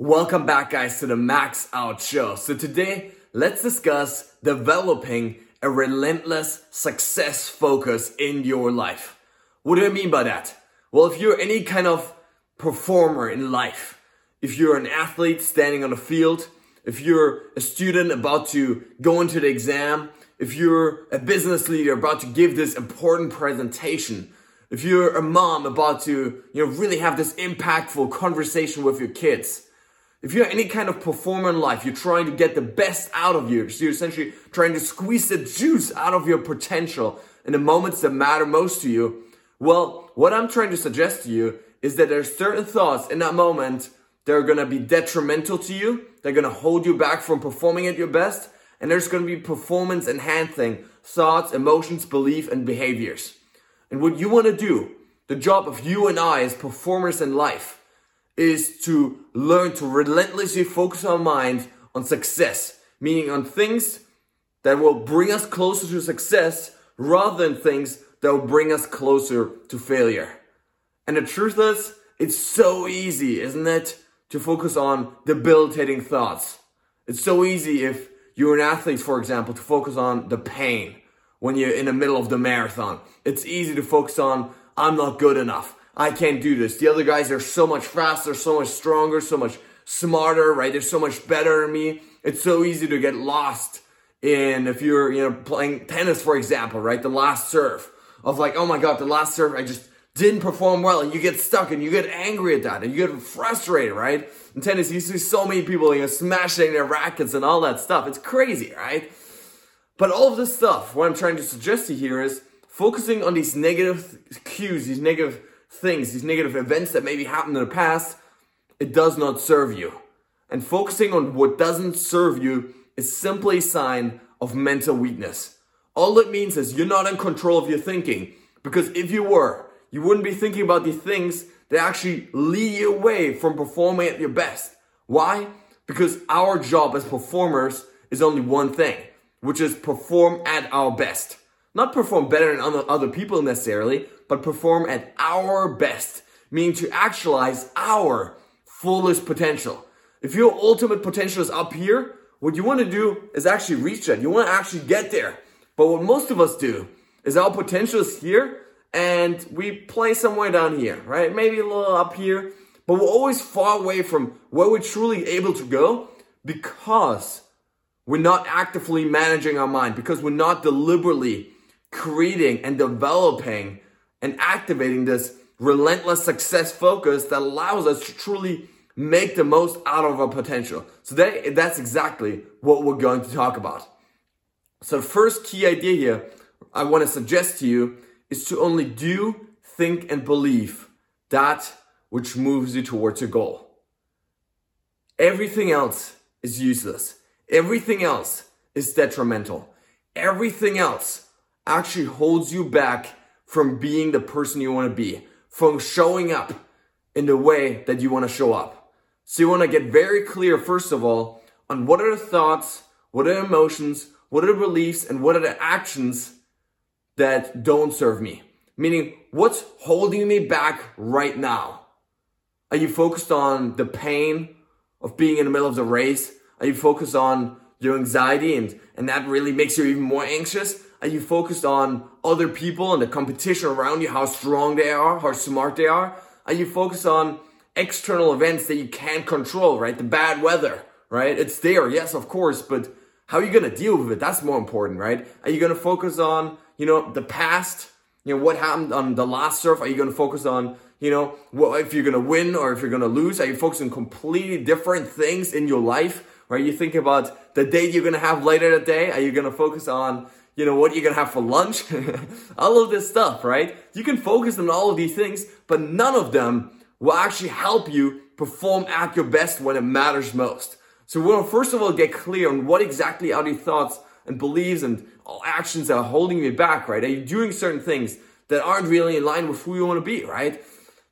Welcome back, guys, to the Max Out Show. So, today, let's discuss developing a relentless success focus in your life. What do I mean by that? Well, if you're any kind of performer in life, if you're an athlete standing on the field, if you're a student about to go into the exam, if you're a business leader about to give this important presentation, if you're a mom about to, you know, really have this impactful conversation with your kids, if you're any kind of performer in life, you're trying to get the best out of you. So you're essentially trying to squeeze the juice out of your potential in the moments that matter most to you. Well, what I'm trying to suggest to you is that there's certain thoughts in that moment that are going to be detrimental to you. They're going to hold you back from performing at your best. And there's going to be performance enhancing thoughts, emotions, belief, and behaviors. And what you want to do, the job of you and I as performers in life, is to learn to relentlessly focus our mind on success, meaning on things that will bring us closer to success rather than things that will bring us closer to failure. And the truth is, it's so easy, isn't it, to focus on debilitating thoughts. It's so easy if you're an athlete, for example, to focus on the pain when you're in the middle of the marathon. It's easy to focus on, I'm not good enough. I can't do this. The other guys are so much faster, so much stronger, so much smarter, right? They're so much better than me. It's so easy to get lost in if you're, you know, playing tennis, for example, right? The last serve of like, oh my God, the last serve, I just didn't perform well. And you get stuck and you get angry at that and you get frustrated, right? In tennis, you see so many people, you know, smashing their rackets and all that stuff. It's crazy, right? But all of this stuff, what I'm trying to suggest to you here is focusing on these negative cues, these negative things, these negative events that maybe happened in the past, it does not serve you. And focusing on what doesn't serve you is simply a sign of mental weakness. All it means is you're not in control of your thinking. Because if you were, you wouldn't be thinking about the things that actually lead you away from performing at your best. Why? Because our job as performers is only one thing, which is perform at our best. Not perform better than other people necessarily, but perform at our best, meaning to actualize our fullest potential. If your ultimate potential is up here, what you want to do is actually reach that. You want to actually get there. But what most of us do is our potential is here and we play somewhere down here, right? Maybe a little up here, but we're always far away from where we're truly able to go because we're not actively managing our mind, because we're not deliberately creating and developing and activating this relentless success focus that allows us to truly make the most out of our potential. So that, that's exactly what we're going to talk about. So the first key idea here I want to suggest to you is to only do, think, and believe that which moves you towards your goal. Everything else is useless. Everything else is detrimental. Everything else actually holds you back from being the person you want to be, from showing up in the way that you want to show up. So you want to get very clear, first of all, on what are the thoughts, what are the emotions, what are the beliefs, and what are the actions that don't serve me. Meaning, what's holding me back right now? Are you focused on the pain of being in the middle of the race? Are you focused on your anxiety and, and that really makes you even more anxious? Are you focused on other people and the competition around you, how strong they are, how smart they are? Are you focused on external events that you can't control, right? The bad weather, right? It's there, yes, of course, but how are you gonna deal with it? That's more important, right? Are you gonna focus on, you know, the past? You know, what happened on the last surf? Are you gonna focus on, you know, if you're gonna win or if you're gonna lose? Are you focusing on completely different things in your life? Right? You think about the date you're gonna have later that day. Are you gonna focus on, you know, what you're gonna have for lunch, all of this stuff, right? You can focus on all of these things, but none of them will actually help you perform at your best when it matters most. So we want to first of all get clear on what exactly are these thoughts and beliefs and actions that are holding you back, right? Are you doing certain things that aren't really in line with who you want to be, right?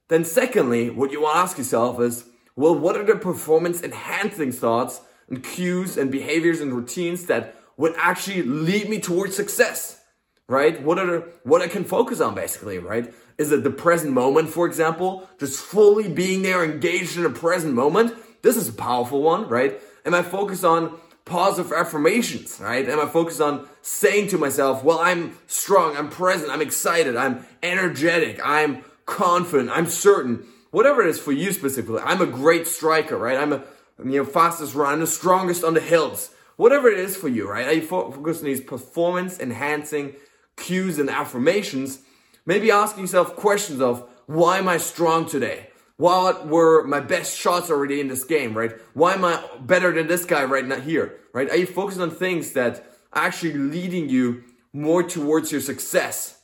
Then secondly, what you want to ask yourself is, well, what are the performance enhancing thoughts and cues and behaviors and routines that would actually lead me towards success, right? What are what I can focus on basically, right? Is it the present moment, for example, just fully being there, engaged in the present moment? This is a powerful one, right? Am I focused on positive affirmations, right? Am I focused on saying to myself, well, I'm strong, I'm present, I'm excited, I'm energetic, I'm confident, I'm certain. Whatever it is for you specifically. I'm a great striker, right? I'm a you know fastest runner, I'm the strongest on the hills. Whatever it is for you, right? Are you focused on these performance enhancing cues and affirmations? Maybe asking yourself questions of why am I strong today? What were my best shots already in this game, right? Why am I better than this guy right now here, right? Are you focused on things that are actually leading you more towards your success?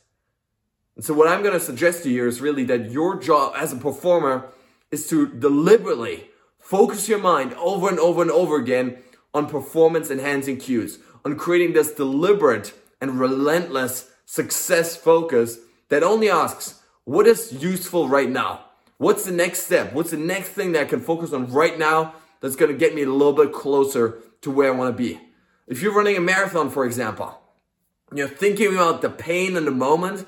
And so what I'm going to suggest to you is really that your job as a performer is to deliberately focus your mind over and over and over again on performance enhancing cues, on creating this deliberate and relentless success focus that only asks, what is useful right now? What's the next step? What's the next thing that I can focus on right now that's to get me a little bit closer to where I want to be? If you're running a marathon, for example, you're thinking about the pain in the moment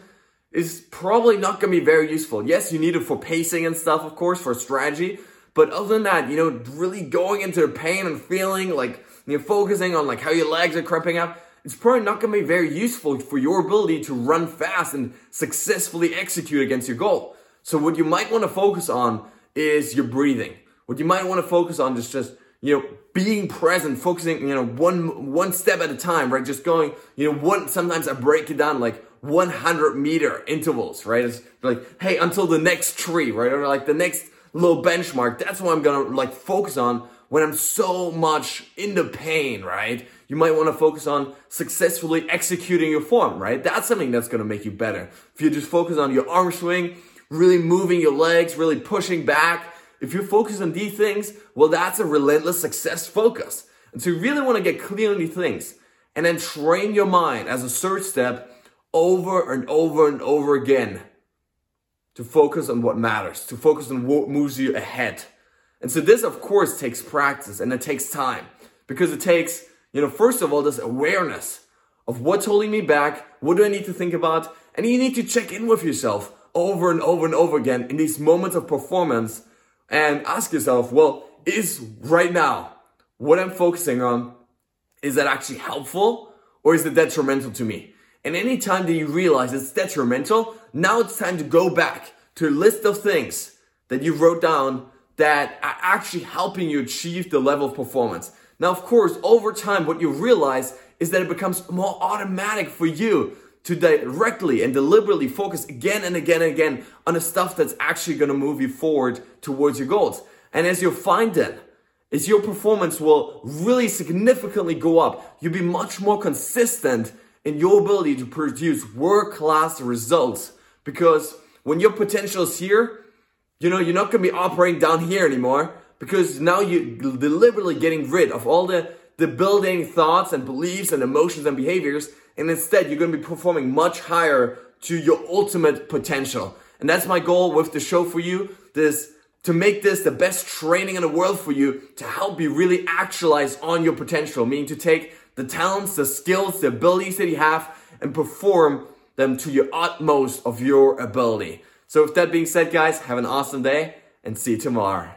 is probably not to be very useful. Yes, you need it for pacing and stuff, of course, for strategy. But other than that, you know, really going into the pain and feeling like you're focusing on like how your legs are cramping up, it's probably not going to be very useful for your ability to run fast and successfully execute against your goal. So what you might want to focus on is your breathing. What you might want to focus on is just, you know, being present, focusing, you know, one one step at a time, right? Just going, you know, one sometimes I break it down like 100 meter intervals, right? It's like, hey, until the next tree, right? Or like the next little benchmark. That's what I'm gonna like focus on when I'm so much in the pain, right? You might want to focus on successfully executing your form, right? That's something that's going to make you better. If you just focus on your arm swing, really moving your legs, really pushing back, if you focus on these things, well, that's a relentless success focus. And so you really want to get clear on these things and then train your mind as a third step over and over and over again to focus on what matters, to focus on what moves you ahead. And so this, of course, takes practice and it takes time because it takes, you know, first of all, this awareness of what's holding me back, what do I need to think about, and you need to check in with yourself over and over and over again in these moments of performance and ask yourself, well, is right now what I'm focusing on, is that actually helpful or is it detrimental to me? And anytime that you realize it's detrimental, now it's time to go back to a list of things that you wrote down that are actually helping you achieve the level of performance. Now, of course, over time, what you realize is that it becomes more automatic for you to directly and deliberately focus again and again and again on the stuff that's actually going to move you forward towards your goals. And as you'll find then, is your performance will really significantly go up. You'll be much more consistent in your ability to produce world-class results because when your potential is here, you know, you're not going to be operating down here anymore because now you're deliberately getting rid of all the, the building thoughts and beliefs and emotions and behaviors. And instead, you're going to be performing much higher to your ultimate potential. And that's my goal with the show for you. This to make this the best training in the world for you to help you really actualize on your potential, meaning to take the talents, the skills, the abilities that you have and perform them to your utmost of your ability. So with that being said, guys, have an awesome day and see you tomorrow.